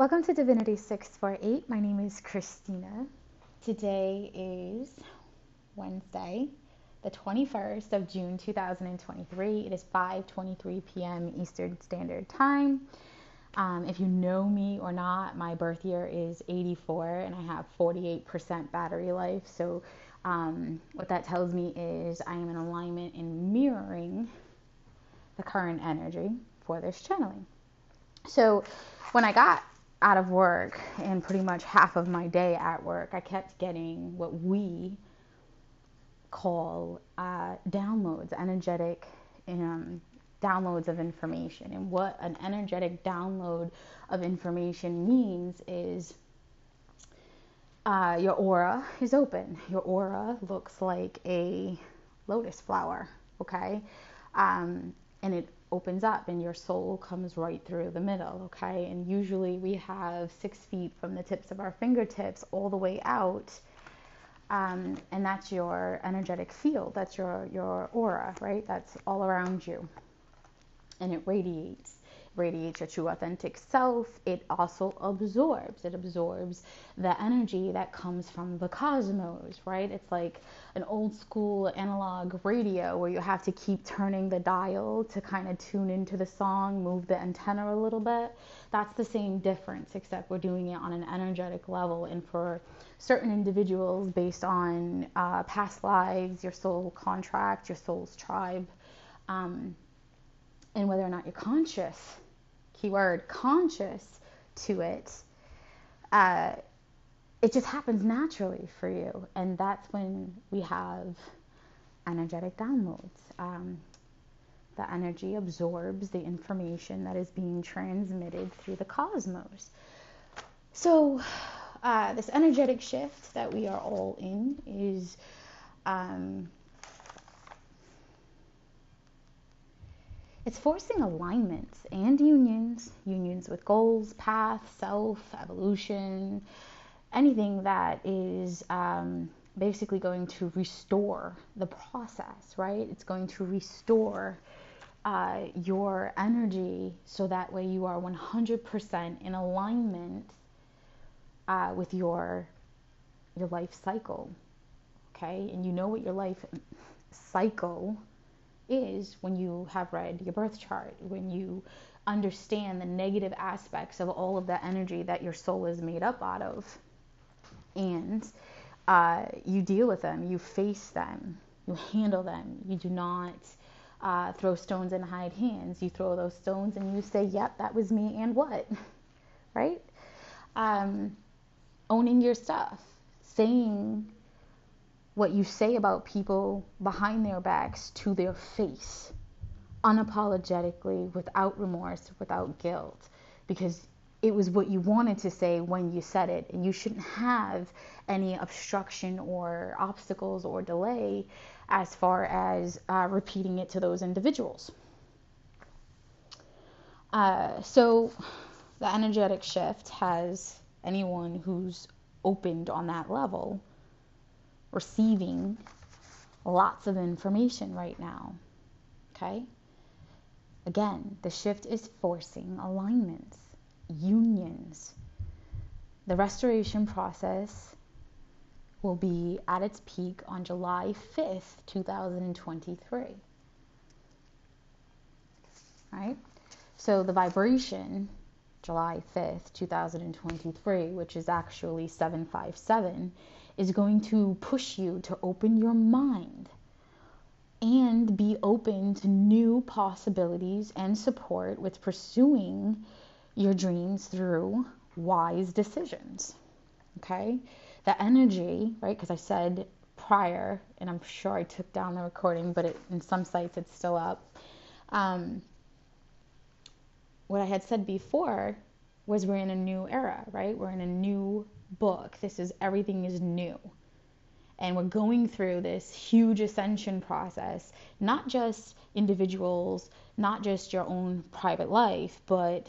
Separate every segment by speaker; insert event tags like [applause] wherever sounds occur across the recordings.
Speaker 1: Welcome to Divinity 648. My name is Christina. Today is Wednesday, the 21st of June 2023. It is 5:23 p.m. Eastern Standard Time. Um, if you know me or not, my birth year is 84 and I have 48% battery life. So, um, what that tells me is I am in alignment and mirroring the current energy for this channeling. So, when I got out of work and pretty much half of my day at work, I kept getting what we call uh, downloads, energetic um, downloads of information. And what an energetic download of information means is uh, your aura is open. Your aura looks like a lotus flower, okay? Um, and it opens up and your soul comes right through the middle, okay? And usually we have six feet from the tips of our fingertips all the way out. Um, and that's your energetic field, that's your, your aura, right? That's all around you. And it radiates radiates your true authentic self, it also absorbs. It absorbs the energy that comes from the cosmos, right? It's like an old school analog radio where you have to keep turning the dial to kind of tune into the song, move the antenna a little bit. That's the same difference, except we're doing it on an energetic level. And for certain individuals, based on uh, past lives, your soul contract, your soul's tribe, um, and whether or not you're conscious, keyword conscious to it, uh, it just happens naturally for you. And that's when we have energetic downloads. Um, the energy absorbs the information that is being transmitted through the cosmos. So, uh, this energetic shift that we are all in is um, It's forcing alignments and unions, unions with goals, path, self, evolution, anything that is um, basically going to restore the process, right? It's going to restore uh, your energy so that way you are 100% in alignment uh, with your your life cycle. Okay, and you know what your life cycle is when you have read your birth chart, when you understand the negative aspects of all of the energy that your soul is made up out of. And uh, you deal with them, you face them, you handle them. You do not uh, throw stones and hide hands. You throw those stones and you say, Yep, that was me, and what? [laughs] right? Um, owning your stuff, saying what you say about people behind their backs to their face, unapologetically, without remorse, without guilt, because it was what you wanted to say when you said it, and you shouldn't have any obstruction or obstacles or delay as far as uh, repeating it to those individuals. Uh, so, the energetic shift has anyone who's opened on that level receiving lots of information right now. Okay? Again, the shift is forcing alignments, unions. The restoration process will be at its peak on July 5th, 2023. Right? So the vibration, July 5th, 2023, which is actually 757, is going to push you to open your mind and be open to new possibilities and support with pursuing your dreams through wise decisions. Okay? The energy, right? Because I said prior, and I'm sure I took down the recording, but it, in some sites it's still up. Um, what I had said before was we're in a new era, right? We're in a new book. This is everything is new. And we're going through this huge ascension process, not just individuals, not just your own private life, but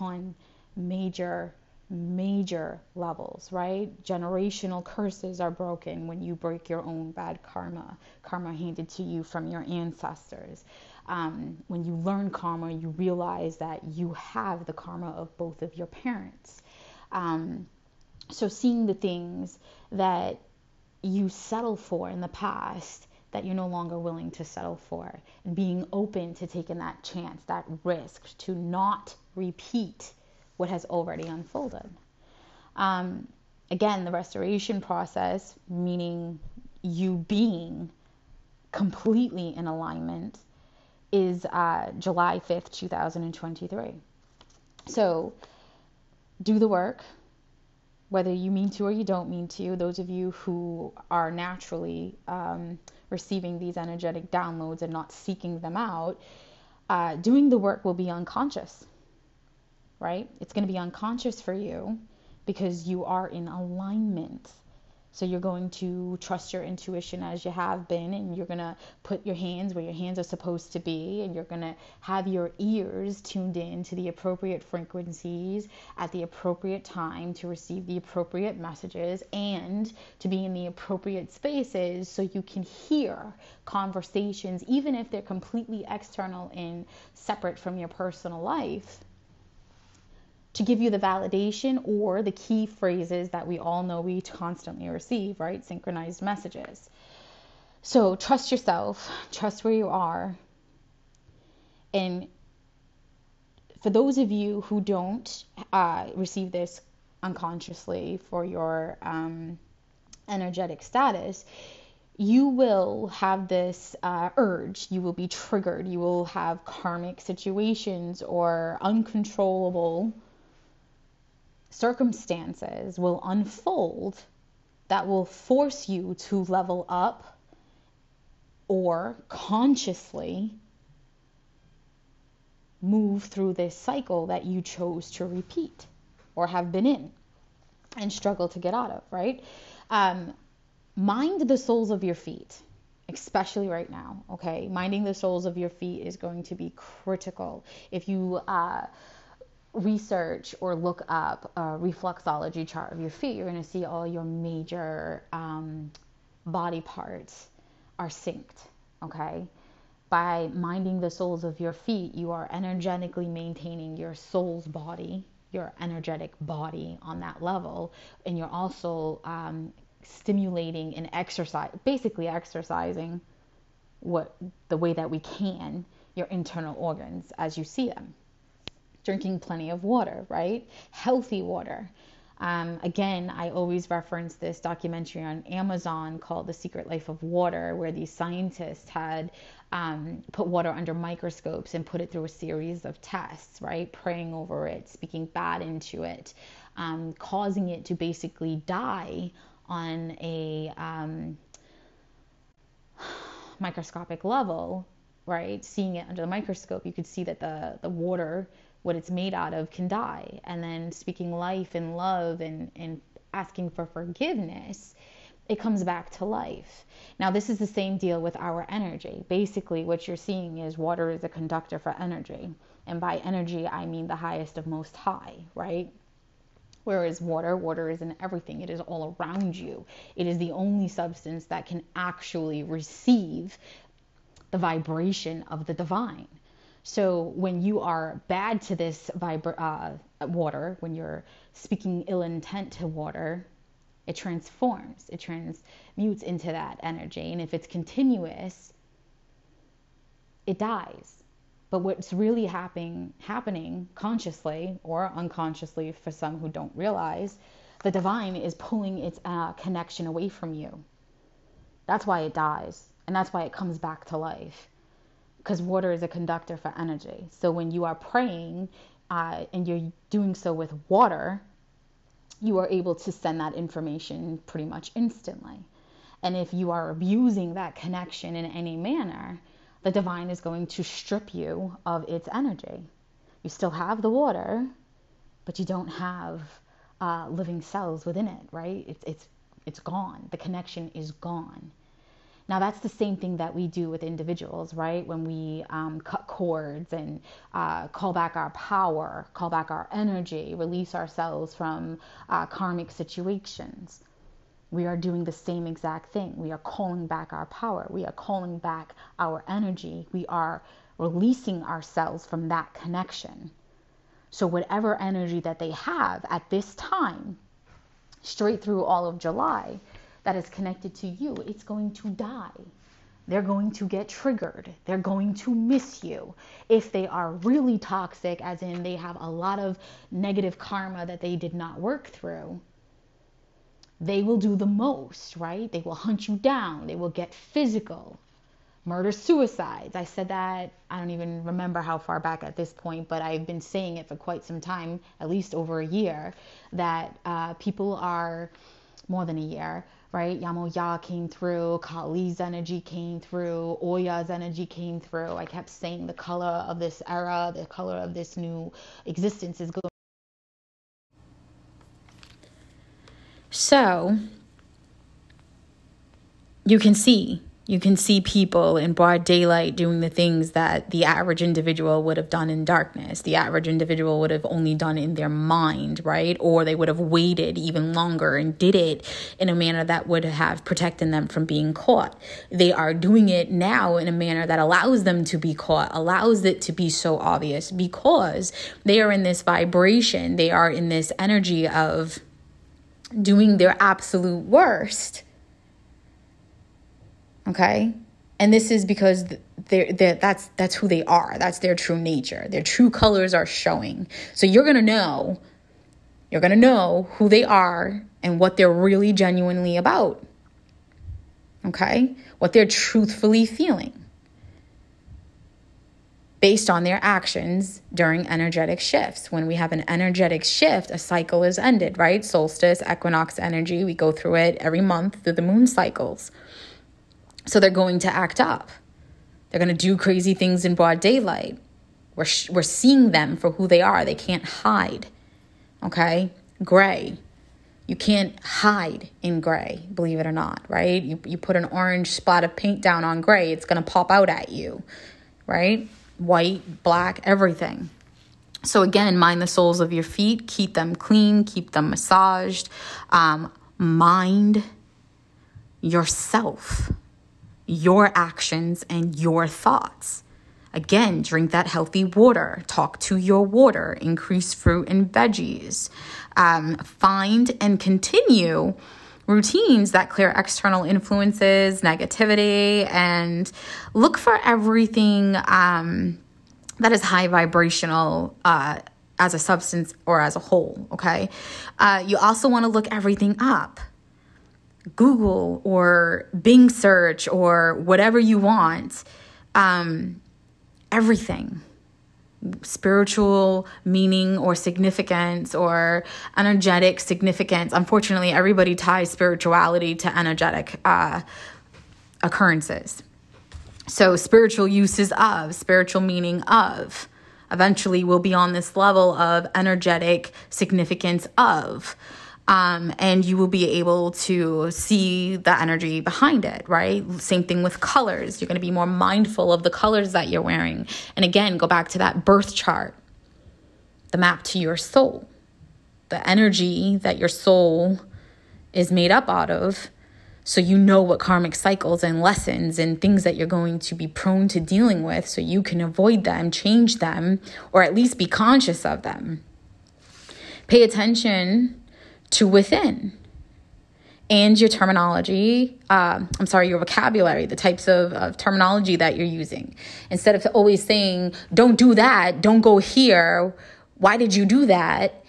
Speaker 1: on major, major levels, right? Generational curses are broken when you break your own bad karma, karma handed to you from your ancestors. um, when you learn karma, you realize that you have the karma of both of your parents. Um, so seeing the things that you settle for in the past that you're no longer willing to settle for and being open to taking that chance, that risk to not repeat what has already unfolded. Um, again, the restoration process, meaning you being completely in alignment, is uh, July 5th, 2023. So do the work, whether you mean to or you don't mean to. Those of you who are naturally um, receiving these energetic downloads and not seeking them out, uh, doing the work will be unconscious, right? It's going to be unconscious for you because you are in alignment so you're going to trust your intuition as you have been, and you're going to put your hands where your hands are supposed to be, and you're going to have your ears tuned in to the appropriate frequencies at the appropriate time to receive the appropriate messages and to be in the appropriate spaces so you can hear conversations, even if they're completely external and separate from your personal life to give you the validation or the key phrases that we all know we constantly receive, right? Synchronized messages. So trust yourself, trust where you are. And for those of you who don't uh, receive this unconsciously for your um, energetic status, you will have this uh, urge, you will be triggered, you will have karmic situations or uncontrollable circumstances will unfold that will force you to level up or consciously move through this cycle that you chose to repeat or have been in and struggle to get out of, right? Um, mind the soles of your feet, especially right now, okay? Minding the soles of your feet is going to be critical. If you, uh, research or look up a reflexology chart of your feet, you're going to see all your major um, body parts are synced. Okay. By minding the soles of your feet, you are energetically maintaining your soul's body, your energetic body on that level. And you're also um, stimulating and exercise, basically exercising what the way that we can your internal organs as you see them drinking plenty of water, right? Healthy water. Um, again, I always reference this documentary on Amazon called The Secret Life of Water, where these scientists had um, put water under microscopes and put it through a series of tests, right? Praying over it, speaking bad into it, um, causing it to basically die on a um, [sighs] microscopic level, right? Seeing it under the microscope, you could see that the, the water what it's made out of can die. And then speaking life and love and, and asking for forgiveness, it comes back to life. Now, this is the same deal with our energy. Basically, what you're seeing is water is a conductor for energy. And by energy, I mean the highest of most high, right? Whereas water, water is in everything. It is all around you. It is the only substance that can actually receive the vibration of the divine. So when you are bad to this vibra- uh, water, when you're speaking ill intent to water, it transforms, it transmutes into that energy. And if it's continuous, it dies. But what's really happening, happening consciously or unconsciously for some who don't realize, the divine is pulling its uh, connection away from you. That's why it dies, and that's why it comes back to life because water is a conductor for energy. So when you are praying uh, and you're doing so with water, you are able to send that information pretty much instantly. And if you are abusing that connection in any manner, the divine is going to strip you of its energy. You still have the water, but you don't have uh, living cells within it, right? It's, it's, it's gone. The connection is gone. Now, that's the same thing that we do with individuals, right? When we um, cut cords and uh, call back our power, call back our energy, release ourselves from uh, karmic situations. We are doing the same exact thing. We are calling back our power. We are calling back our energy. We are releasing ourselves from that connection. So, whatever energy that they have at this time, straight through all of July, that is connected to you, it's going to die. They're going to get triggered. They're going to miss you. If they are really toxic, as in they have a lot of negative karma that they did not work through, they will do the most, right? They will hunt you down. They will get physical. Murder suicides. I said that, I don't even remember how far back at this point, but I've been saying it for quite some time, at least over a year, that uh, people are more than a year right? Yemaya came through, Kali's energy came through, Oya's energy came through. I kept saying the color of this era, the color of this new existence is going. So you can see you can see people in broad daylight doing the things that the average individual would have done in darkness. The average individual would have only done in their mind, right? Or they would have waited even longer and did it in a manner that would have protected them from being caught. They are doing it now in a manner that allows them to be caught, allows it to be so obvious because they are in this vibration, they are in this energy of doing their absolute worst Okay? And this is because they're, they're, that's that's who they are. That's their true nature. Their true colors are showing. So you're gonna know, you're gonna know who they are and what they're really genuinely about. Okay? What they're truthfully feeling based on their actions during energetic shifts. When we have an energetic shift, a cycle is ended, right? Solstice, equinox energy, we go through it every month through the moon cycles. So they're going to act up. They're going to do crazy things in broad daylight. We're, sh- we're seeing them for who they are. They can't hide. Okay? Gray. You can't hide in gray, believe it or not, right? You, you put an orange spot of paint down on gray, it's going to pop out at you, right? White, black, everything. So, again, mind the soles of your feet, keep them clean, keep them massaged. Um, mind yourself your actions and your thoughts. Again, drink that healthy water, talk to your water, increase fruit and veggies. Um, find and continue routines that clear external influences, negativity, and look for everything um, that is high vibrational. Uh, as a substance or as a whole, okay? Uh, you also want to look everything up. Google or Bing search or whatever you want, um, everything spiritual meaning or significance or energetic significance. Unfortunately, everybody ties spirituality to energetic uh, occurrences. So, spiritual uses of, spiritual meaning of. Eventually, we'll be on this level of energetic significance of. Um, and you will be able to see the energy behind it, right? Same thing with colors. You're going to be more mindful of the colors that you're wearing. And again, go back to that birth chart, the map to your soul, the energy that your soul is made up out of. So you know what karmic cycles and lessons and things that you're going to be prone to dealing with so you can avoid them, change them, or at least be conscious of them. Pay attention to within. And your terminology uh, i'm sorry your vocabulary the types of, of terminology that you're using. Instead of always saying don't do that don't go here why did you do that?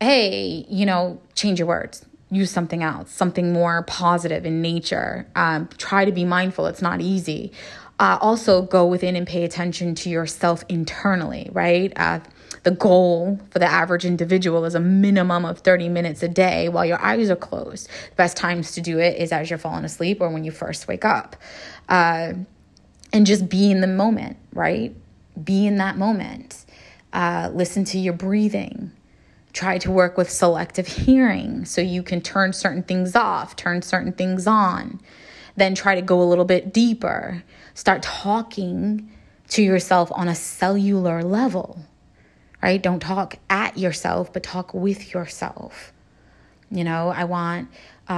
Speaker 1: Hey you know change your words use something else something more positive in nature. Um, try to be mindful it's not easy. Uh, also go within and pay attention to yourself internally right? Uh, the goal for the average individual is a minimum of 30 minutes a day while your eyes are closed. The best times to do it is as you're falling asleep or when you first wake up. Uh, and just be in the moment, right? Be in that moment. Uh, listen to your breathing. Try to work with selective hearing so you can turn certain things off, turn certain things on. Then try to go a little bit deeper. Start talking to yourself on a cellular level right? Don't talk at yourself, but talk with yourself. You know, I want, uh,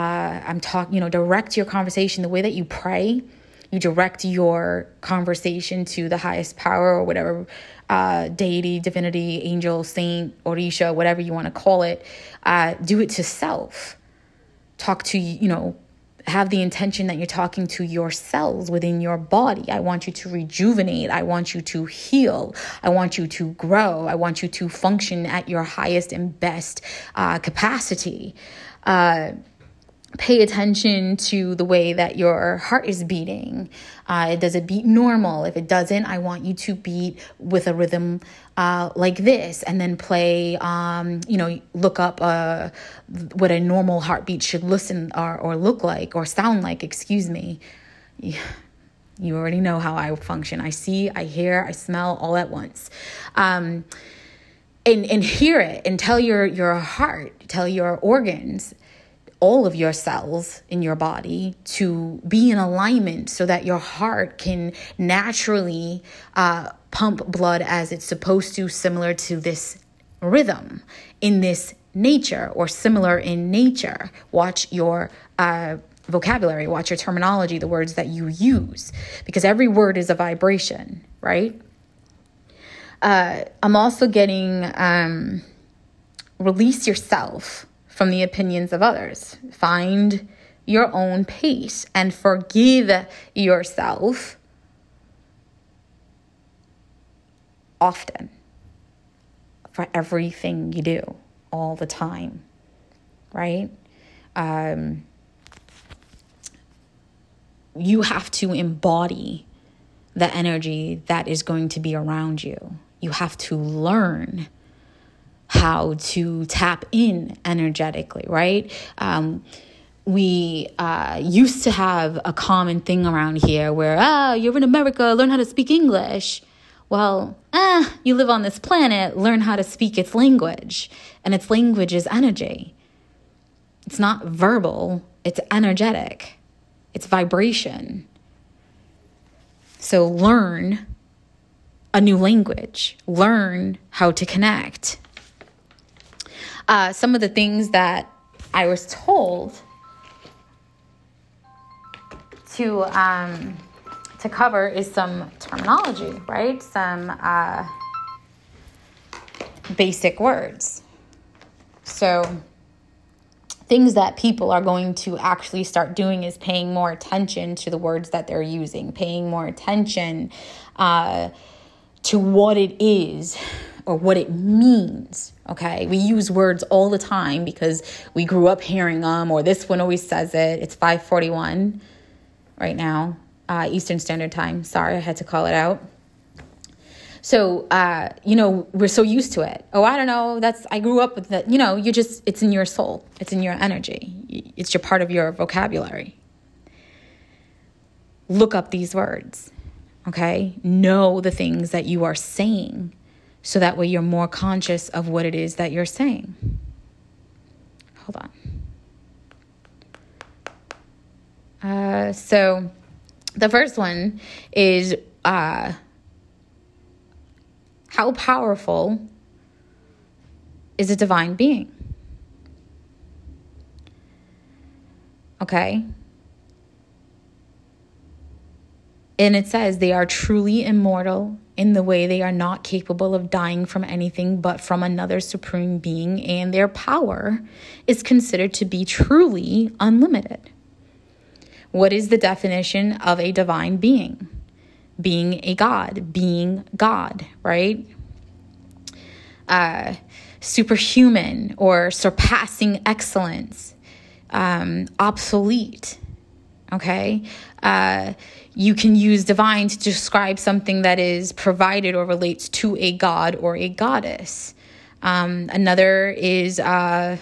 Speaker 1: I'm talking, you know, direct your conversation the way that you pray. you direct your conversation to the highest power or whatever uh, deity, divinity, angel, saint, orisha, whatever you want to call it. Uh, do it to self. Talk to, you know, have the intention that you're talking to your cells within your body. I want you to rejuvenate. I want you to heal. I want you to grow. I want you to function at your highest and best uh, capacity. Uh, pay attention to the way that your heart is beating. Uh, does it beat normal? If it doesn't, I want you to beat with a rhythm uh, like this and then play, um, you know, look up uh, what a normal heartbeat should listen or, or look like or sound like, excuse me. [laughs] You already know how I function. I see, I hear, I smell all at once. Um, and, and hear it and tell your, your heart, tell your organs all of your cells in your body to be in alignment so that your heart can naturally uh, pump blood as it's supposed to, similar to this rhythm in this nature or similar in nature. Watch your uh, vocabulary, watch your terminology, the words that you use, because every word is a vibration, right? Uh, I'm also getting um, release yourself from the opinions of others. Find your own pace and forgive yourself often for everything you do all the time, right? Um, you have to embody the energy that is going to be around you. You have to learn how to tap in energetically, right? Um, we uh, used to have a common thing around here where, ah, you're in America, learn how to speak English. Well, eh, you live on this planet, learn how to speak its language. And its language is energy. It's not verbal, it's energetic, it's vibration. So learn a new language, learn how to connect uh, some of the things that I was told to um, to cover is some terminology, right? Some uh, basic words. So things that people are going to actually start doing is paying more attention to the words that they're using, paying more attention uh, to what it is or what it means. Okay, we use words all the time because we grew up hearing them, or this one always says it. It's 541 right now, uh, Eastern Standard Time. Sorry, I had to call it out. So, uh, you know, we're so used to it. Oh, I don't know. That's, I grew up with that. You know, you just, it's in your soul, it's in your energy, it's your part of your vocabulary. Look up these words, okay? Know the things that you are saying so that way you're more conscious of what it is that you're saying. Hold on. Uh, so the first one is uh, how powerful is a divine being? Okay. And it says they are truly immortal in the way they are not capable of dying from anything but from another supreme being, and their power is considered to be truly unlimited. What is the definition of a divine being? Being a God, being God, right? Uh, superhuman or surpassing excellence, um, obsolete, okay? Uh, you can use divine to describe something that is provided or relates to a god or a goddess. Um, another is uh,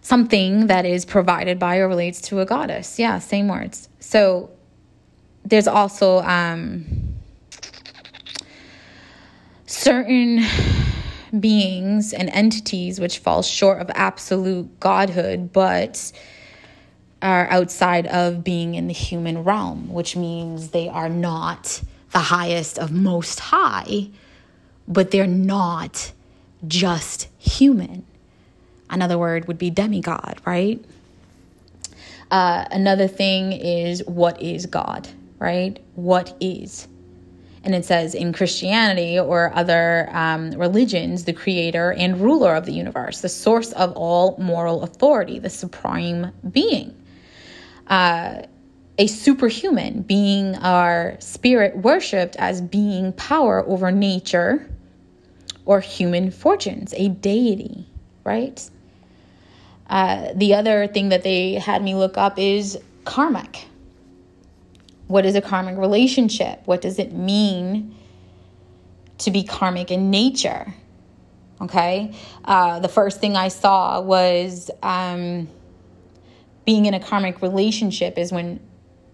Speaker 1: something that is provided by or relates to a goddess. Yeah, same words. So there's also um, certain beings and entities which fall short of absolute godhood, but are outside of being in the human realm, which means they are not the highest of most high, but they're not just human. Another word would be demigod, right? Uh, another thing is what is God, right? What is? And it says in Christianity or other um, religions, the creator and ruler of the universe, the source of all moral authority, the supreme being. Uh, a superhuman being our spirit worshiped as being power over nature or human fortunes, a deity, right? Uh, the other thing that they had me look up is karmic. What is a karmic relationship? What does it mean to be karmic in nature? Okay. Uh, the first thing I saw was um, being in a karmic relationship is when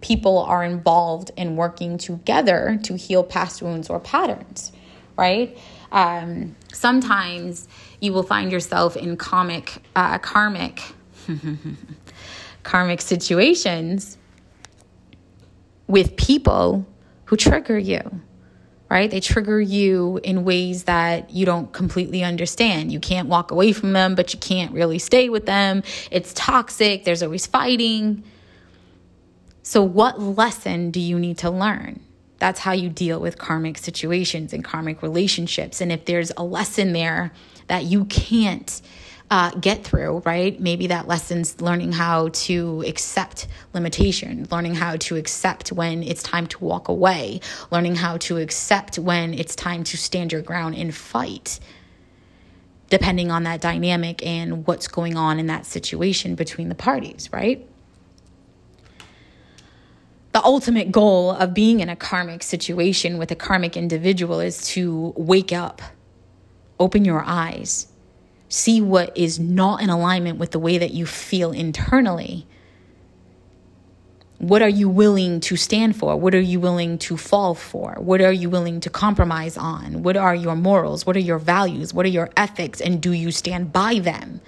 Speaker 1: people are involved in working together to heal past wounds or patterns, right? Um, sometimes you will find yourself in comic, uh, karmic, [laughs] karmic situations with people who trigger you, right? They trigger you in ways that you don't completely understand. You can't walk away from them, but you can't really stay with them. It's toxic, there's always fighting. So, what lesson do you need to learn? That's how you deal with karmic situations and karmic relationships. And if there's a lesson there that you can't uh, get through, right? Maybe that lesson's learning how to accept limitation, learning how to accept when it's time to walk away, learning how to accept when it's time to stand your ground and fight, depending on that dynamic and what's going on in that situation between the parties, right? the ultimate goal of being in a karmic situation with a karmic individual is to wake up, open your eyes, see what is not in alignment with the way that you feel internally. What are you willing to stand for? What are you willing to fall for? What are you willing to compromise on? What are your morals? What are your values? What are your ethics? And do you stand by them?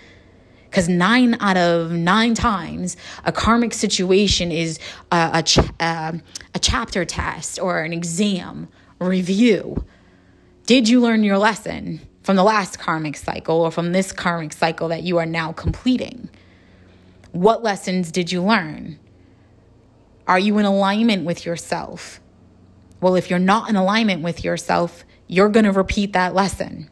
Speaker 1: Because nine out of nine times, a karmic situation is a, a, ch- a, a chapter test or an exam review. Did you learn your lesson from the last karmic cycle or from this karmic cycle that you are now completing? What lessons did you learn? Are you in alignment with yourself? Well, if you're not in alignment with yourself, you're going to repeat that lesson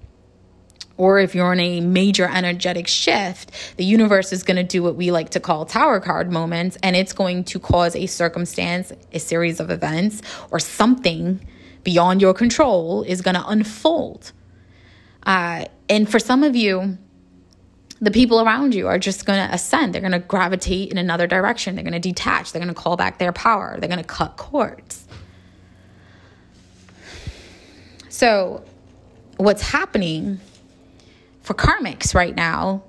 Speaker 1: or if you're in a major energetic shift, the universe is going to do what we like to call tower card moments, and it's going to cause a circumstance, a series of events, or something beyond your control is going to unfold. Uh, and for some of you, the people around you are just going to ascend. They're going to gravitate in another direction. They're going to detach. They're going to call back their power. They're going to cut cords. So, what's happening for karmics right now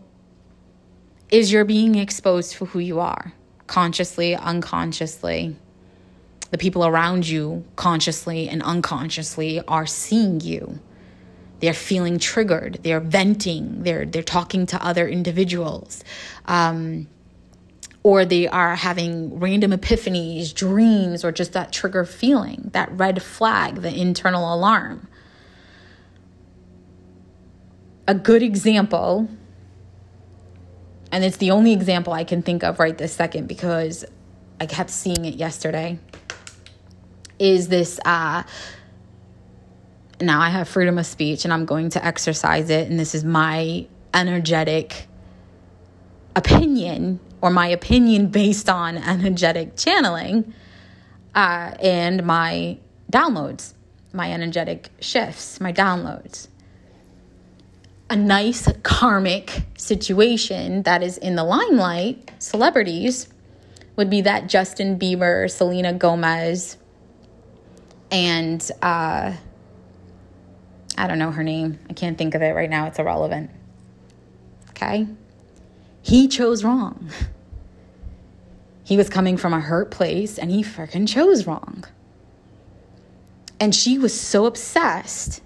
Speaker 1: is you're being exposed for who you are, consciously, unconsciously. The people around you, consciously and unconsciously, are seeing you. They're feeling triggered. They're venting. They're they're talking to other individuals, um, or they are having random epiphanies, dreams, or just that trigger feeling, that red flag, the internal alarm a good example, and it's the only example I can think of right this second because I kept seeing it yesterday, is this. Uh, now I have freedom of speech and I'm going to exercise it, and this is my energetic opinion or my opinion based on [laughs] energetic channeling uh, and my downloads, my energetic shifts, my downloads. A nice karmic situation that is in the limelight, celebrities, would be that Justin Bieber, Selena Gomez, and uh, I don't know her name. I can't think of it right now. It's irrelevant. Okay? He chose wrong. [laughs] He was coming from a hurt place and he freaking chose wrong. And she was so obsessed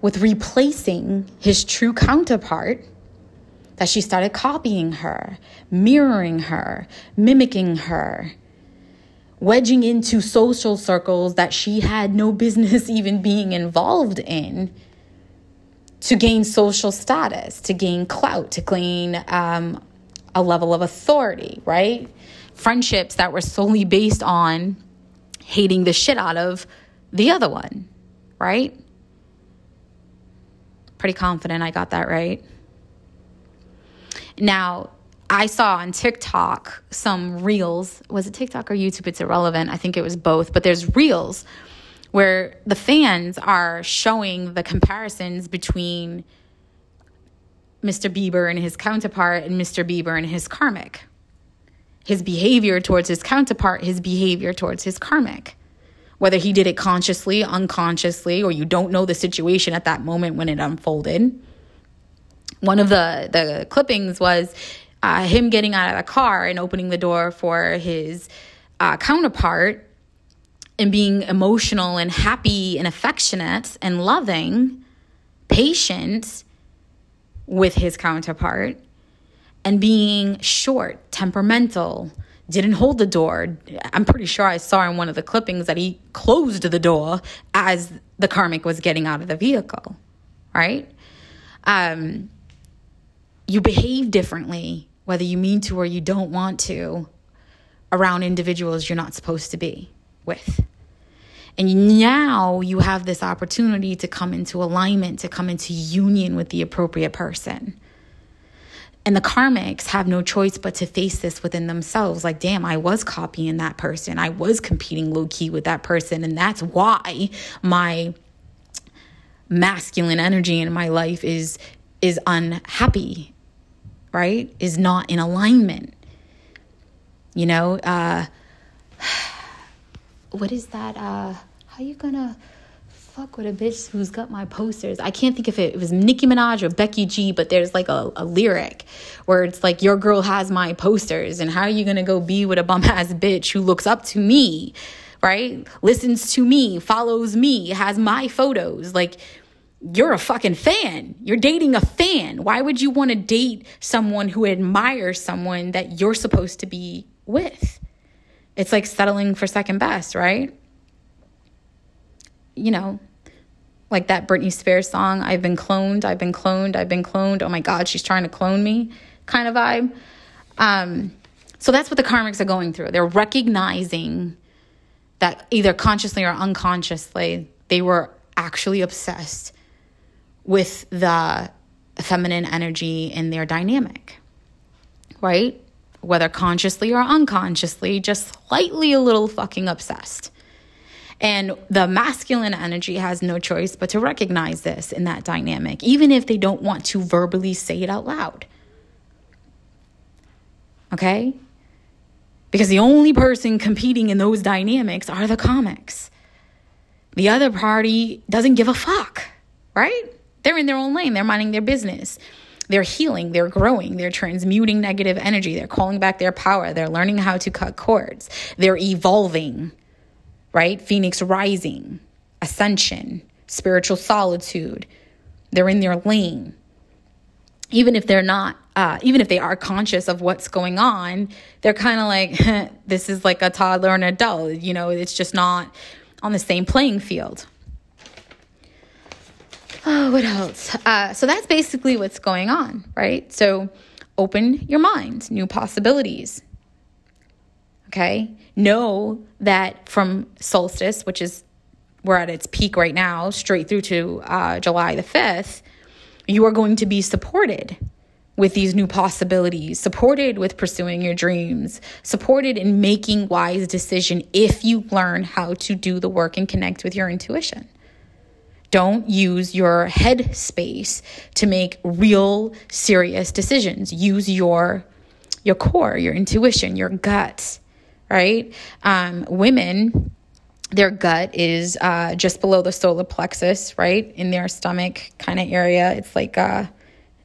Speaker 1: with replacing his true counterpart that she started copying her, mirroring her, mimicking her, wedging into social circles that she had no business [laughs] even being involved in to gain social status, to gain clout, to gain um, a level of authority, right? Friendships that were solely based on hating the shit out of the other one, right? Pretty confident I got that right. Now, I saw on TikTok some reels. Was it TikTok or YouTube? It's irrelevant. I think it was both, but there's reels where the fans are showing the comparisons between Mr. Bieber and his counterpart and Mr. Bieber and his karmic. His behavior towards his counterpart, his behavior towards his karmic. Whether he did it consciously, unconsciously, or you don't know the situation at that moment when it unfolded. One of the, the clippings was uh, him getting out of the car and opening the door for his uh, counterpart and being emotional and happy and affectionate and loving, patient with his counterpart, and being short, temperamental, didn't hold the door. I'm pretty sure I saw in one of the clippings that he closed the door as the karmic was getting out of the vehicle, right? Um, you behave differently whether you mean to or you don't want to, around individuals you're not supposed to be with. And now you have this opportunity to come into alignment, to come into union with the appropriate person. And the karmics have no choice but to face this within themselves. Like, damn, I was copying that person. I was competing low key with that person. And that's why my masculine energy in my life is is unhappy right, is not in alignment. You know, uh, [sighs] what is that? Uh, how you gonna fuck with a bitch who's got my posters? I can't think if it, it was Nicki Minaj or Becky G, but there's like a, a lyric where it's like, Your girl has my posters, and how are you gonna go be with a bum ass bitch who looks up to me? Right? Listens to me, follows me, has my photos. Like, you're a fucking fan. You're dating a fan. Why would you want to date someone who admires someone that you're supposed to be with? It's like settling for second best, right? You know, like that Britney Spears song, I've been cloned, I've been cloned, I've been cloned. Oh my God, she's trying to clone me kind of vibe. Um, so that's what the karmics are going through. They're recognizing that either consciously or unconsciously, they were actually obsessed with the feminine energy in their dynamic, right? Whether consciously or unconsciously, just slightly a little fucking obsessed. And the masculine energy has no choice but to recognize this in that dynamic, even if they don't want to verbally say it out loud. Okay? Because the only person competing in those dynamics are the comics. The other party doesn't give a fuck, right? They're in their own lane, they're minding their business. They're healing, they're growing, they're transmuting negative energy, they're calling back their power, they're learning how to cut cords, they're evolving, right? Phoenix rising, ascension, spiritual solitude. They're in their lane. Even if they're not, uh, even if they are conscious of what's going on, they're kind of like, [laughs] this is like a toddler and adult. You know, it's just not on the same playing field. Oh, [sighs] what else? Uh, so that's basically what's going on, right? So open your mind, new possibilities. Okay? Know that from solstice, which is we're at its peak right now, straight through to uh, July the 5th, you are going to be supported with these new possibilities, supported with pursuing your dreams, supported in making wise decision if you learn how to do the work and connect with your intuition. Don't use your head space to make real serious decisions. Use your your core, your intuition, your gut, right? Um, women, their gut is uh, just below the solar plexus, right? In their stomach kind of area. It's like uh,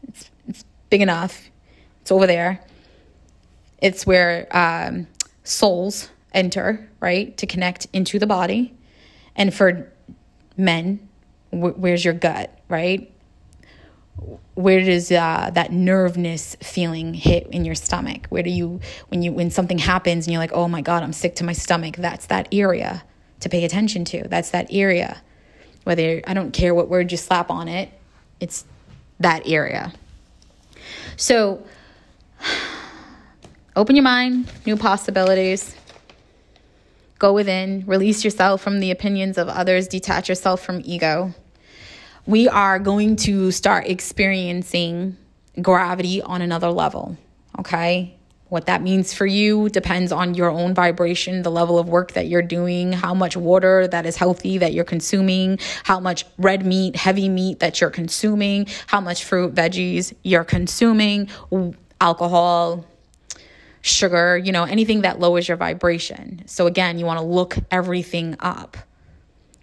Speaker 1: it's, it's big enough. It's over there. It's where um, souls enter, right? To connect into the body. And for men, where's your gut, right? Where does uh, that nervousness feeling hit in your stomach? Where do you, when you, when something happens and you're like, oh my God, I'm sick to my stomach, that's that area to pay attention to. That's that area. Whether, I don't care what word you slap on it, it's that area. So, [sighs] Open your mind, new possibilities. Go within, release yourself from the opinions of others, detach yourself from ego. We are going to start experiencing gravity on another level, okay? What that means for you depends on your own vibration, the level of work that you're doing, how much water that is healthy that you're consuming, how much red meat, heavy meat that you're consuming, how much fruit, veggies you're consuming, alcohol, sugar, you know, anything that lowers your vibration. So again, you want to look everything up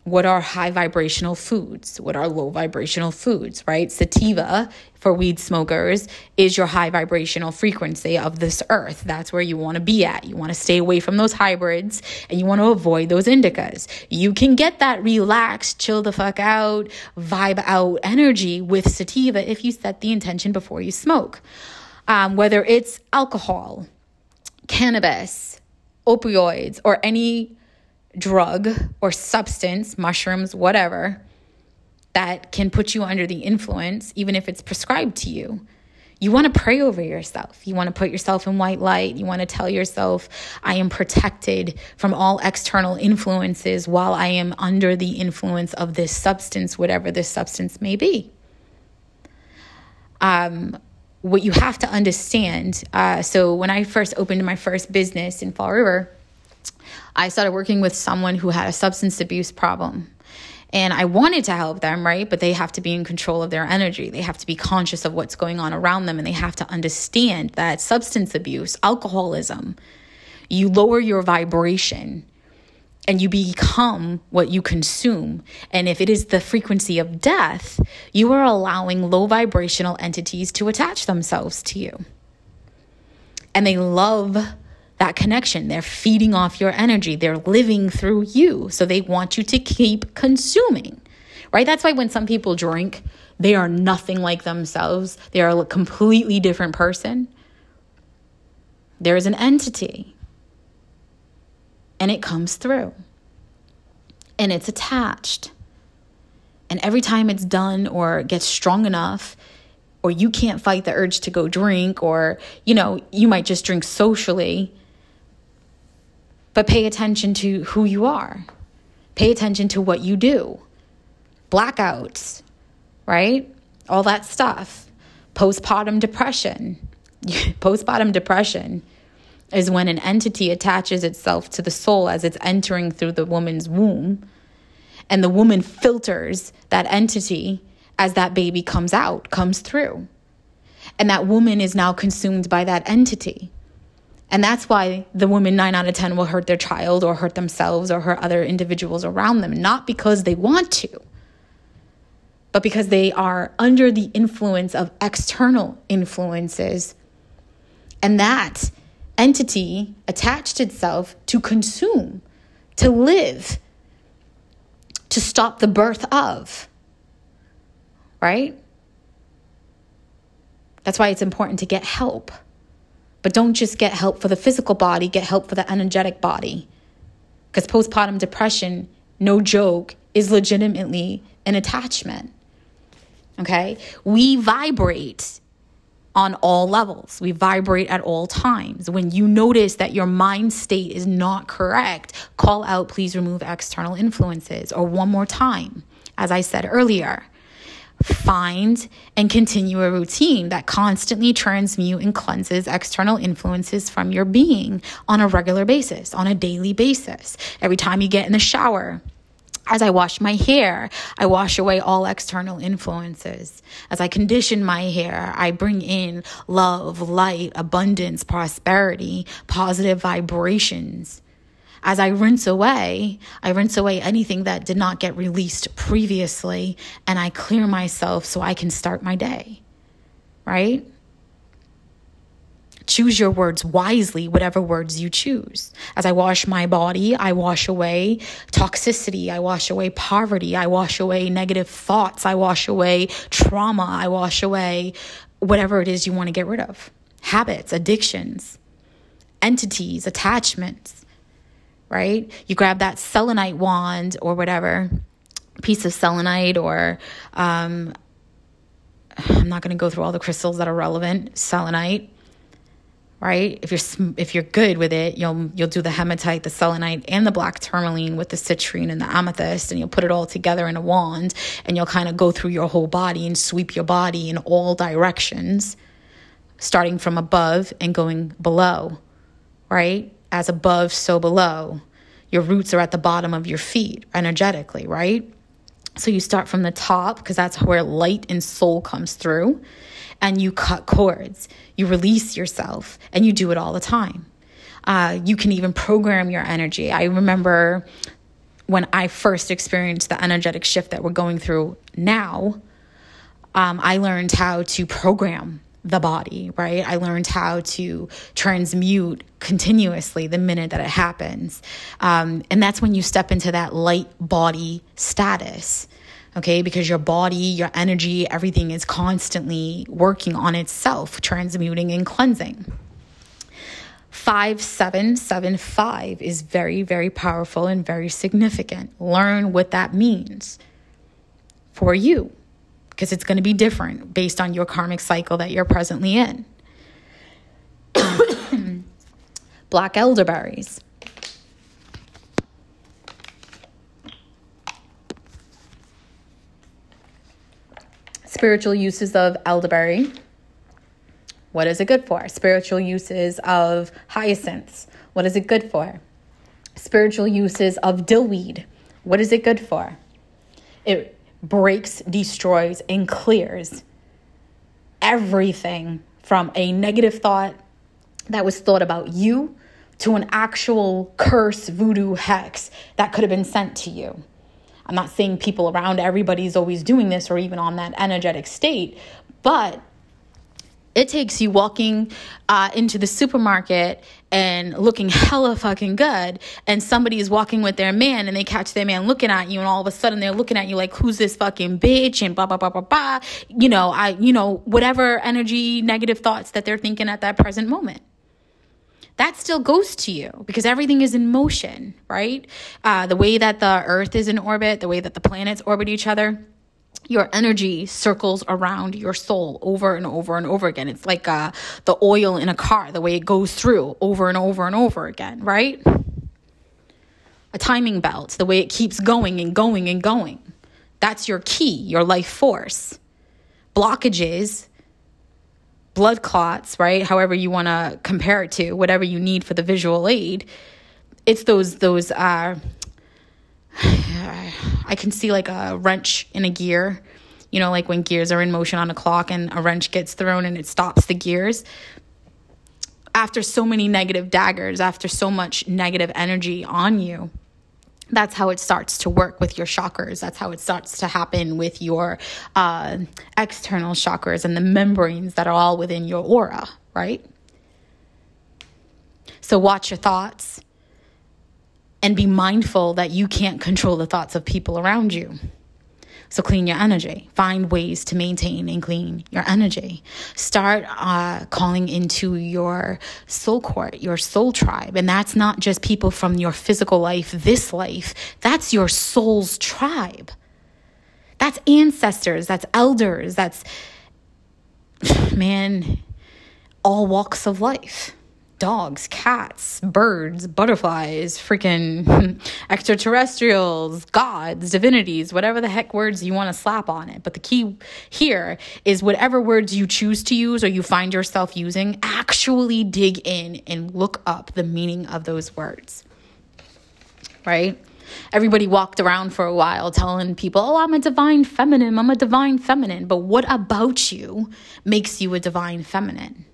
Speaker 1: what are high vibrational foods? What are low vibrational foods, right? Sativa for weed smokers is your high vibrational frequency of this earth. That's where you want to be at. You want to stay away from those hybrids and you want to avoid those indicas. You can get that relaxed, chill the fuck out, vibe out energy with sativa if you set the intention before you smoke. Um, whether it's alcohol, cannabis, opioids, or any drug or substance, mushrooms, whatever, that can put you under the influence, even if it's prescribed to you. You want to pray over yourself. You want to put yourself in white light. You want to tell yourself, I am protected from all external influences while I am under the influence of this substance, whatever this substance may be. Um, what you have to understand uh, so, when I first opened my first business in Fall River, I started working with someone who had a substance abuse problem. And I wanted to help them, right? But they have to be in control of their energy. They have to be conscious of what's going on around them. And they have to understand that substance abuse, alcoholism, you lower your vibration and you become what you consume. And if it is the frequency of death, you are allowing low vibrational entities to attach themselves to you. And they love that connection. They're feeding off your energy. They're living through you. So they want you to keep consuming, right? That's why when some people drink, they are nothing like themselves. They are a completely different person. There is an entity, and it comes through, and it's attached. And every time it's done or gets strong enough, or you can't fight the urge to go drink, or you know, you might just drink socially but pay attention to who you are. Pay attention to what you do. Blackouts, right? All that stuff. Postpartum depression. [laughs] Postpartum depression is when an entity attaches itself to the soul as it's entering through the woman's womb. And the woman filters that entity as that baby comes out, comes through. And that woman is now consumed by that entity. And that's why the women, nine out of 10, will hurt their child or hurt themselves or hurt other individuals around them, not because they want to, but because they are under the influence of external influences. And that entity attached itself to consume, to live, to stop the birth of. Right? That's why it's important to get help. But don't just get help for the physical body, get help for the energetic body. Because postpartum depression, no joke, is legitimately an attachment. Okay? We vibrate on all levels. We vibrate at all times. When you notice that your mind state is not correct, call out, please remove external influences. Or one more time, as I said earlier, find and continue a routine that constantly transmute and cleanses external influences from your being on a regular basis, on a daily basis. Every time you get in the shower, as I wash my hair, I wash away all external influences. As I condition my hair, I bring in love, light, abundance, prosperity, positive vibrations. As I rinse away, I rinse away anything that did not get released previously and I clear myself so I can start my day. Right? Choose your words wisely, whatever words you choose. As I wash my body, I wash away toxicity. I wash away poverty. I wash away negative thoughts. I wash away trauma. I wash away whatever it is you want to get rid of habits, addictions, entities, attachments right? You grab that selenite wand or whatever piece of selenite, or um, I'm not going to go through all the crystals that are relevant, selenite, right? If you're if you're good with it, you'll you'll do the hematite, the selenite, and the black tourmaline with the citrine and the amethyst, and you'll put it all together in a wand, and you'll kind of go through your whole body and sweep your body in all directions, starting from above and going below, right? As above, so below. Your roots are at the bottom of your feet energetically, right? So you start from the top because that's where light and soul comes through and you cut cords, you release yourself, and you do it all the time. Uh, you can even program your energy. I remember when I first experienced the energetic shift that we're going through now, um, I learned how to program the body, right? I learned how to transmute continuously the minute that it happens. Um, and that's when you step into that light body status okay? Because your body, your energy, everything is constantly working on itself, transmuting and cleansing. 5775 is very, very powerful and very significant. Learn what that means for you because it's going to be different based on your karmic cycle that you're presently in. [coughs] Black elderberries. Spiritual uses of elderberry. What is it good for? Spiritual uses of hyacinths. What is it good for? Spiritual uses of dillweed. What is it good for? It breaks, destroys, and clears everything from a negative thought that was thought about you to an actual curse, voodoo, hex that could have been sent to you. I'm not saying people around everybody's always doing this or even on that energetic state, but it takes you walking uh, into the supermarket and looking [laughs] hella fucking good, and somebody is walking with their man, and they catch their man looking at you, and all of a sudden they're looking at you like, "Who's this fucking bitch?" and blah blah blah blah blah. You know, I, you know, whatever energy, negative thoughts that they're thinking at that present moment that still goes to you because everything is in motion, right? Uh, the way that the earth is in orbit, the way that the planets orbit each other, your energy circles around your soul over and over and over again. It's like uh, the oil in a car, the way it goes through over and over and over again, right? A timing belt, the way it keeps going and going and going. That's your key, your life force. Blockages blood clots, right? However you want to compare it to, whatever you need for the visual aid. It's those those uh I can see like a wrench in a gear. You know, like when gears are in motion on a clock and a wrench gets thrown and it stops the gears. After so many negative daggers, after so much negative energy on you, that's how it starts to work with your chakras. That's how it starts to happen with your uh, external chakras and the membranes that are all within your aura, right? So watch your thoughts and be mindful that you can't control the thoughts of people around you. So clean your energy. Find ways to maintain and clean your energy. Start uh, calling into your soul court, your soul tribe. And that's not just people from your physical life, this life. That's your soul's tribe. That's ancestors, that's elders, that's, [sighs] man, all walks of life dogs, cats, birds, butterflies, freaking [laughs] extraterrestrials, gods, divinities, whatever the heck words you want to slap on it. But the key here is whatever words you choose to use or you find yourself using, actually dig in and look up the meaning of those words. Right? Everybody walked around for a while telling people, oh, I'm a divine feminine, I'm a divine feminine. But what about you makes you a divine feminine?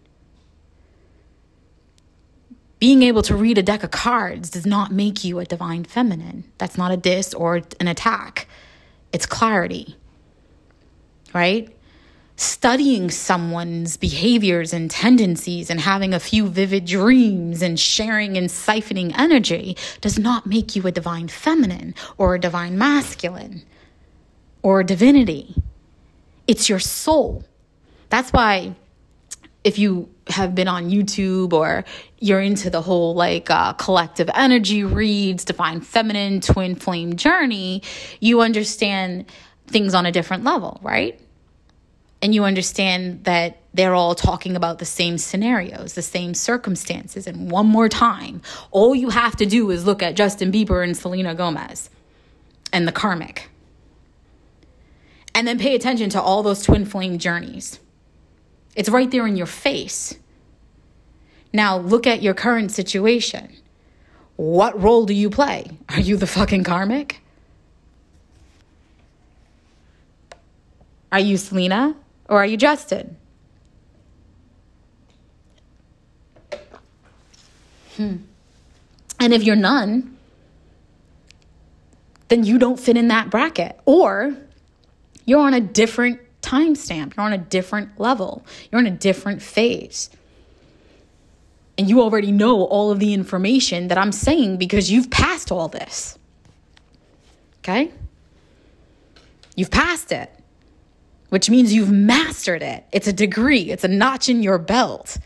Speaker 1: Being able to read a deck of cards does not make you a divine feminine. That's not a diss or an attack, it's clarity, right? Studying someone's behaviors and tendencies and having a few vivid dreams and sharing and siphoning energy does not make you a divine feminine or a divine masculine or a divinity. It's your soul. That's why if you have been on YouTube or you're into the whole like uh, collective energy reads, divine feminine, twin flame journey, you understand things on a different level, right? and you understand that they're all talking about the same scenarios, the same circumstances. And one more time, all you have to do is look at Justin Bieber and Selena Gomez and the karmic. And then pay attention to all those twin flame journeys. It's right there in your face. Now look at your current situation. What role do you play? Are you the fucking karmic? Are you Selena or are you Justin? Hmm. And if you're none, then you don't fit in that bracket. Or you're on a different timestamp, you're on a different level, you're in a different phase. And you already know all of the information that I'm saying because you've passed all this. Okay? You've passed it, which means you've mastered it. It's a degree, it's a notch in your belt.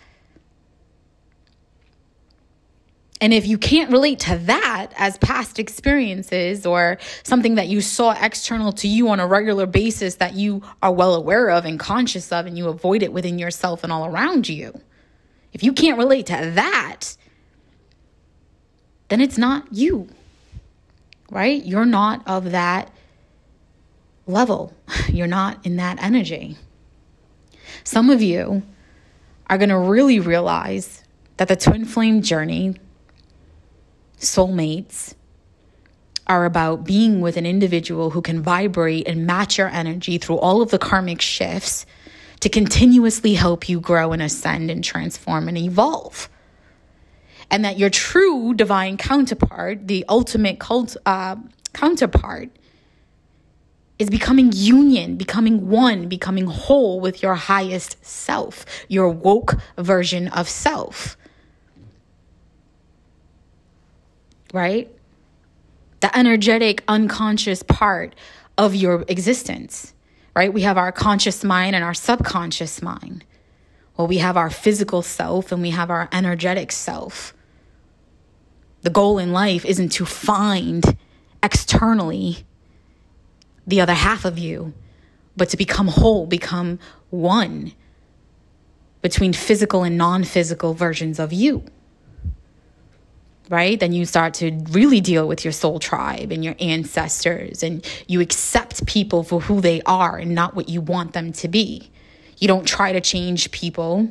Speaker 1: And if you can't relate to that as past experiences or something that you saw external to you on a regular basis that you are well aware of and conscious of, and you avoid it within yourself and all around you, if you can't relate to that, then it's not you, right? You're not of that level, [laughs] you're not in that energy. Some of you are going to really realize that the twin flame journey soulmates are about being with an individual who can vibrate and match your energy through all of the karmic shifts to continuously help you grow and ascend and transform and evolve. And that your true divine counterpart, the ultimate cult, uh, counterpart, is becoming union, becoming one, becoming whole with your highest self, your woke version of self. Right? The energetic, unconscious part of your existence, right? We have our conscious mind and our subconscious mind. Well, we have our physical self and we have our energetic self. The goal in life isn't to find externally the other half of you, but to become whole, become one between physical and non physical versions of you right? Then you start to really deal with your soul tribe and your ancestors, and you accept people for who they are and not what you want them to be. You don't try to change people,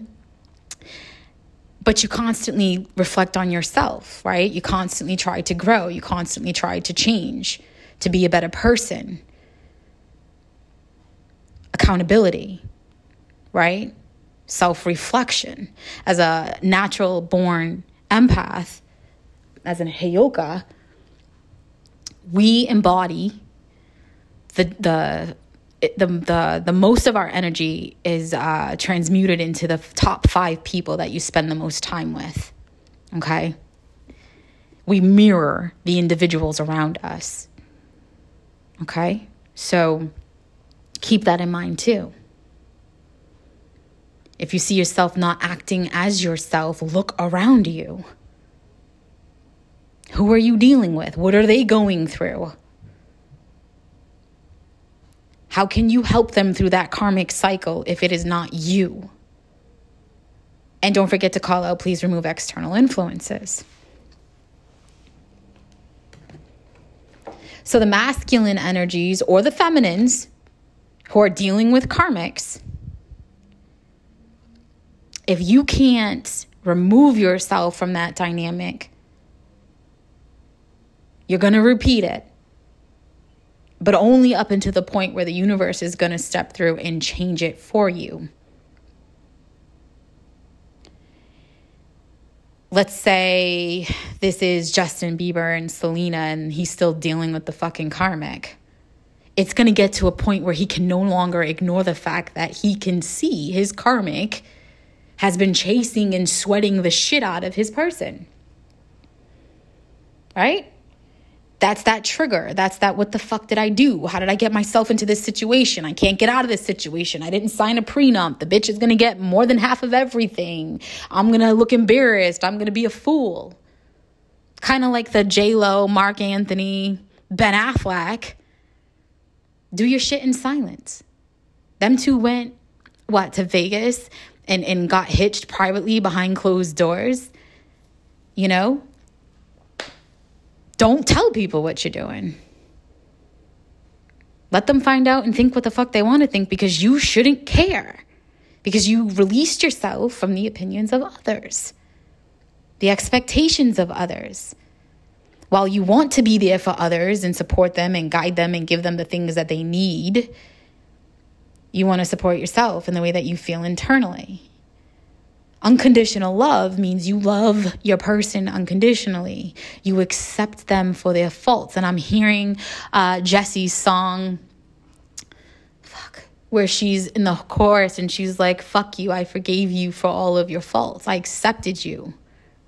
Speaker 1: but you constantly reflect on yourself, right? You constantly try to grow, you constantly try to change, to be a better person. Accountability, right? Self reflection. As a natural born empath, as in Heyoka, we embody the the the the the most of our energy is uh, transmuted into the top five people that you spend the most time with. Okay, we mirror the individuals around us. Okay, so keep that in mind too. If you see yourself not acting as yourself, look around you. Who are you dealing with? What are they going through? How can you help them through that karmic cycle if it is not you? And don't forget to call out, please remove external influences. So, the masculine energies or the feminines who are dealing with karmics, if you can't remove yourself from that dynamic, you're going to repeat it, but only up until the point where the universe is going to step through and change it for you. Let's say this is Justin Bieber and Selena, and he's still dealing with the fucking karmic. It's going to get to a point where he can no longer ignore the fact that he can see his karmic has been chasing and sweating the shit out of his person. Right? That's that trigger. That's that what the fuck did I do? How did I get myself into this situation? I can't get out of this situation. I didn't sign a prenup. The bitch is gonna get more than half of everything. I'm gonna look embarrassed. I'm gonna be a fool. Kind of like the J Lo, Marc Anthony, Ben Affleck. Do your shit in silence. Them two went what to Vegas and and got hitched privately behind closed doors. You know? Don't tell people what you're doing. Let them find out and think what the fuck they want to think because you shouldn't care. Because you released yourself from the opinions of others, the expectations of others. While you want to be there for others and support them and guide them and give them the things that they need, you want to support yourself in the way that you feel internally. Unconditional love means you love your person unconditionally. You accept them for their faults. And I'm hearing uh, Jessie's song, fuck, where she's in the chorus and she's like, fuck you, I forgave you for all of your faults. I accepted you,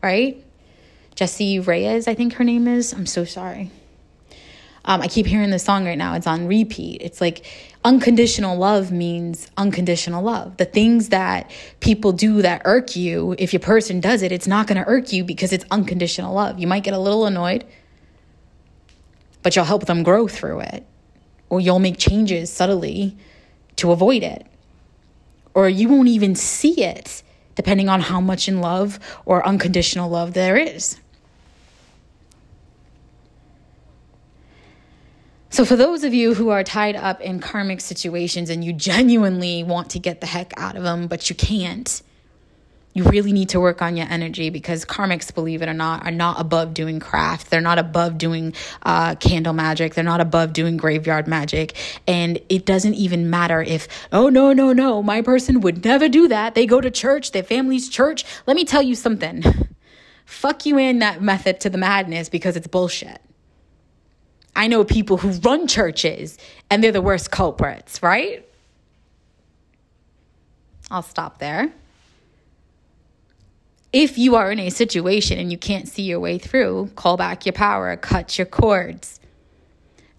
Speaker 1: right? Jessie Reyez, I think her name is. I'm so sorry. Um, I keep hearing this song right now. It's on repeat. It's like unconditional love means unconditional love. The things that people do that irk you, if your person does it, it's not going to irk you because it's unconditional love. You might get a little annoyed, but you'll help them grow through it. Or you'll make changes subtly to avoid it. Or you won't even see it, depending on how much in love or unconditional love there is. So, for those of you who are tied up in karmic situations and you genuinely want to get the heck out of them, but you can't, you really need to work on your energy because karmics, believe it or not, are not above doing craft. They're not above doing uh, candle magic. They're not above doing graveyard magic. And it doesn't even matter if, oh, no, no, no, my person would never do that. They go to church, their family's church. Let me tell you something. [laughs] Fuck you in that method to the madness because it's bullshit. I know people who run churches and they're the worst culprits, right? I'll stop there if you are in a situation and you can't see your way through, call back your power, cut your cords,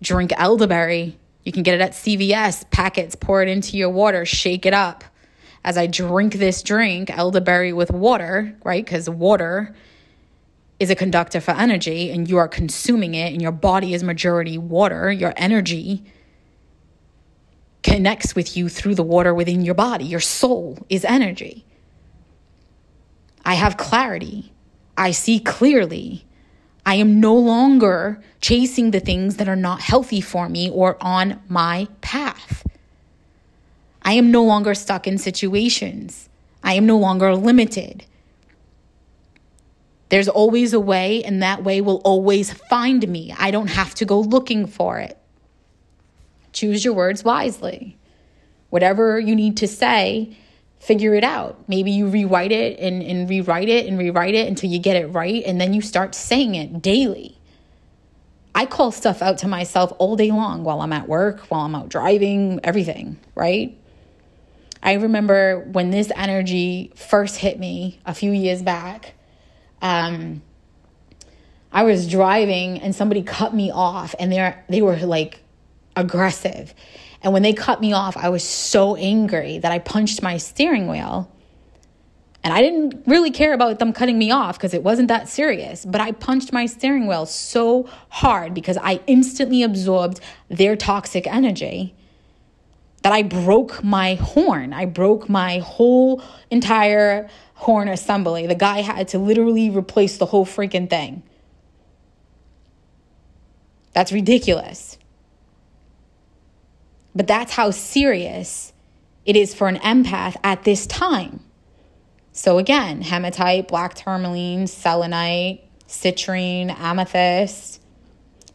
Speaker 1: drink elderberry. You can get it at CVS, packets, pour it into your water, shake it up. As I drink this drink, elderberry with water, right? Because water is a conductor for energy and you are consuming it, and your body is majority water, your energy connects with you through the water within your body. Your soul is energy. I have clarity. I see clearly. I am no longer chasing the things that are not healthy for me or on my path. I am no longer stuck in situations. I am no longer limited. There's always a way, and that way will always find me. I don't have to go looking for it. Choose your words wisely. Whatever you need to say, figure it out. Maybe you rewrite it and, and rewrite it and rewrite it until you get it right, and then you start saying it daily. I call stuff out to myself all day long while I'm at work, while I'm out driving, everything, right? I remember when this energy first hit me a few years back. Um, I was driving and somebody cut me off, and they they were like aggressive, and when they cut me off, I was so angry that I punched my steering wheel. And I didn't really care about them cutting me off because it wasn't that serious. But I punched my steering wheel so hard because I instantly absorbed their toxic energy that I broke my horn. I broke my whole entire horn assembly. The guy had to literally replace the whole freaking thing. That's ridiculous. But that's how serious it is for an empath at this time. So again, hematite, black tourmaline, selenite, citrine, amethyst,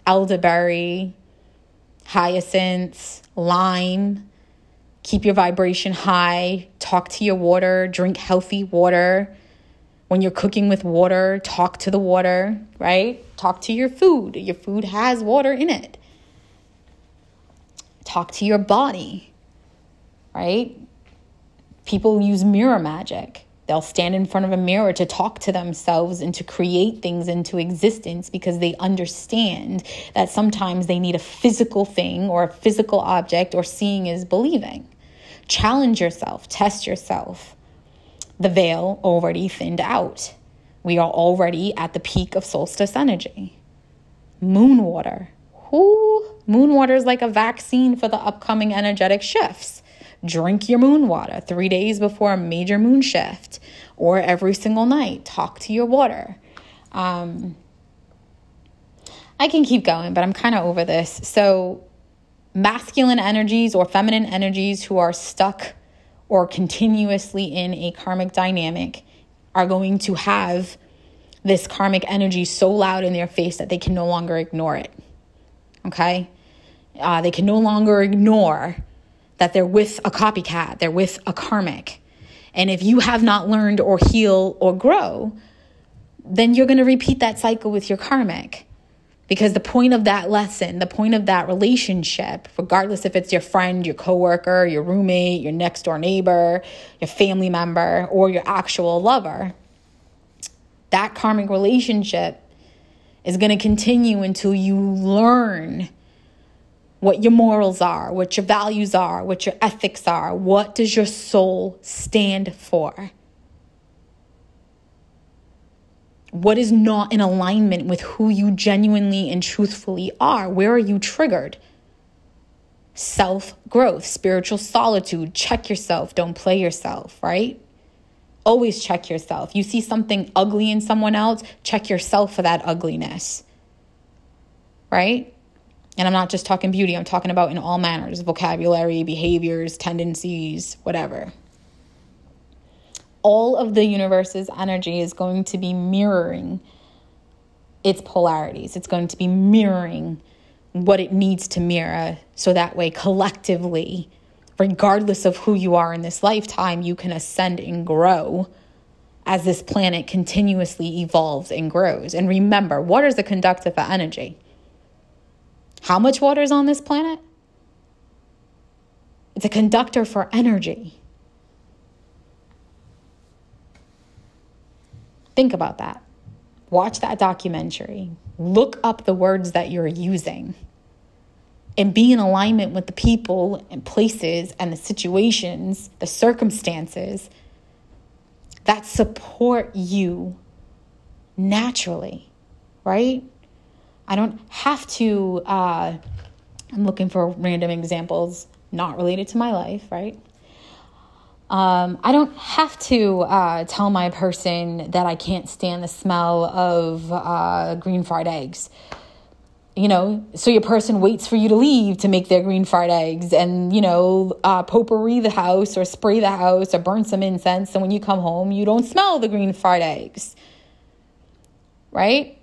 Speaker 1: elderberry, hyacinths, lime. Keep your vibration high. Talk to your water. Drink healthy water. When you're cooking with water, talk to the water, right? Talk to your food. Your food has water in it. Talk to your body, right? People use mirror magic. They'll stand in front of a mirror to talk to themselves and to create things into existence because they understand that sometimes they need a physical thing or a physical object, or seeing is believing. Challenge yourself, test yourself. The veil already thinned out. We are already at the peak of solstice energy. Moon water. Whoo, moon water is like a vaccine for the upcoming energetic shifts. Drink your moon water three days before a major moon shift or every single night. Talk to your water. Um, I can keep going, but I'm kind of over this. So, masculine energies or feminine energies who are stuck or continuously in a karmic dynamic are going to have this karmic energy so loud in their face that they can no longer ignore it. Okay? Uh, they can no longer ignore that they're with a copycat, they're with a karmic. And if you have not learned or heal or grow, then you're going to repeat that cycle with your karmic. Because the point of that lesson, the point of that relationship, regardless if it's your friend, your coworker, your roommate, your next door neighbor, your family member, or your actual lover, that karmic relationship is going to continue until you learn what your morals are, what your values are, what your ethics are. What does your soul stand for? What is not in alignment with who you genuinely and truthfully are? Where are you triggered? Self growth, spiritual solitude. Check yourself. Don't play yourself, right? Always check yourself. You see something ugly in someone else, check yourself for that ugliness, right? And I'm not just talking beauty, I'm talking about in all manners vocabulary, behaviors, tendencies, whatever all of the universe's energy is going to be mirroring its polarities. It's going to be mirroring what it needs to mirror so that way collectively regardless of who you are in this lifetime you can ascend and grow as this planet continuously evolves and grows. And remember water is a conductor for energy. How much water is on this planet? It's a conductor for energy Think about that. Watch that documentary. Look up the words that you're using and be in alignment with the people and places and the situations, the circumstances that support you naturally, right? I don't have to, uh, I'm looking for random examples not related to my life, right? Um, I don't have to uh, tell my person that I can't stand the smell of uh, green fried eggs. You know, so your person waits for you to leave to make their green fried eggs and, you know, uh, potpourri the house or spray the house or burn some incense. And when you come home, you don't smell the green fried eggs. Right?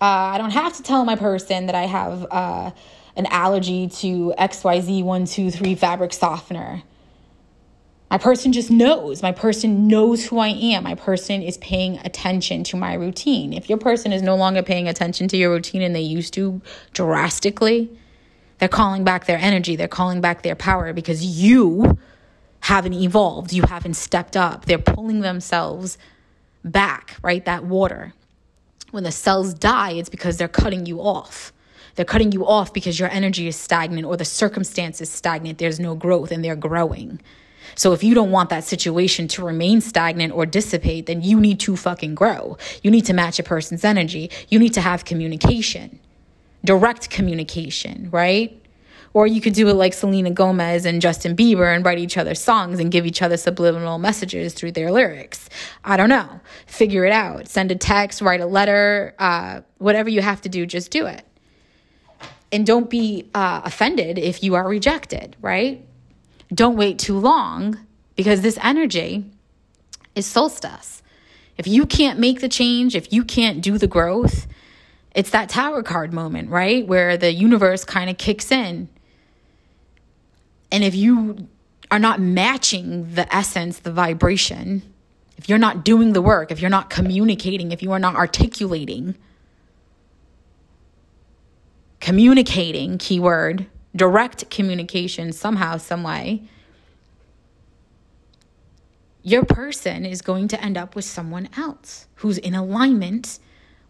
Speaker 1: Uh, I don't have to tell my person that I have uh, an allergy to XYZ123 fabric softener my person just knows. My person knows who I am. My person is paying attention to my routine. If your person is no longer paying attention to your routine and they used to drastically, they're calling back their energy, they're calling back their power because you haven't evolved, you haven't stepped up. They're pulling themselves back, right? That water. When the cells die, it's because they're cutting you off. They're cutting you off because your energy is stagnant or the circumstance is stagnant. There's no growth and they're growing. So if you don't want that situation to remain stagnant or dissipate, then you need to fucking grow. You need to match a person's energy. You need to have communication, direct communication, right? Or you could do it like Selena Gomez and Justin Bieber and write each other songs and give each other subliminal messages through their lyrics. I don't know. Figure it out. Send a text, write a letter, uh, whatever you have to do, just do it. And don't be uh, offended if you are rejected, right? Don't wait too long because this energy is solstice. If you can't make the change, if you can't do the growth, it's that tower card moment, right? Where the universe kind of kicks in. And if you are not matching the essence, the vibration, if you're not doing the work, if you're not communicating, if you are not articulating, communicating, keyword, direct communication somehow, some way, your person is going to end up with someone else who's in alignment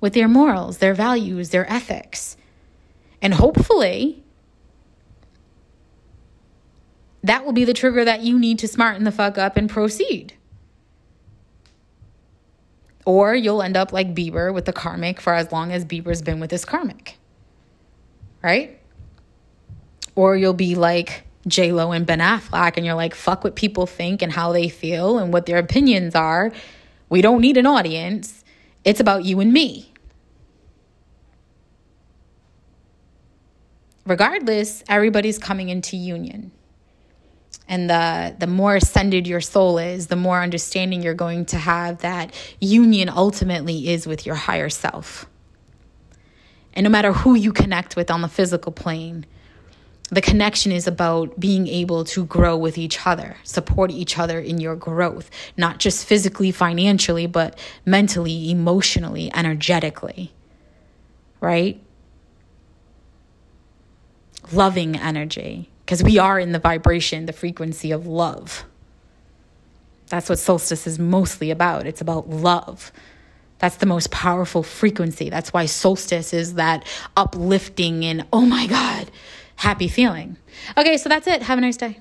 Speaker 1: with their morals, their values, their ethics. And hopefully, that will be the trigger that you need to smarten the fuck up and proceed. Or you'll end up like Bieber with the karmic for as long as Bieber's been with his karmic. Right? Or you'll be like J Lo and Ben Affleck, and you're like, fuck what people think and how they feel and what their opinions are. We don't need an audience. It's about you and me. Regardless, everybody's coming into union. And the, the more ascended your soul is, the more understanding you're going to have that union ultimately is with your higher self. And no matter who you connect with on the physical plane, the connection is about being able to grow with each other, support each other in your growth, not just physically, financially, but mentally, emotionally, energetically. Right? Loving energy, because we are in the vibration, the frequency of love. That's what solstice is mostly about. It's about love. That's the most powerful frequency. That's why solstice is that uplifting and, oh my God, happy feeling. Okay, so that's it. Have a nice day.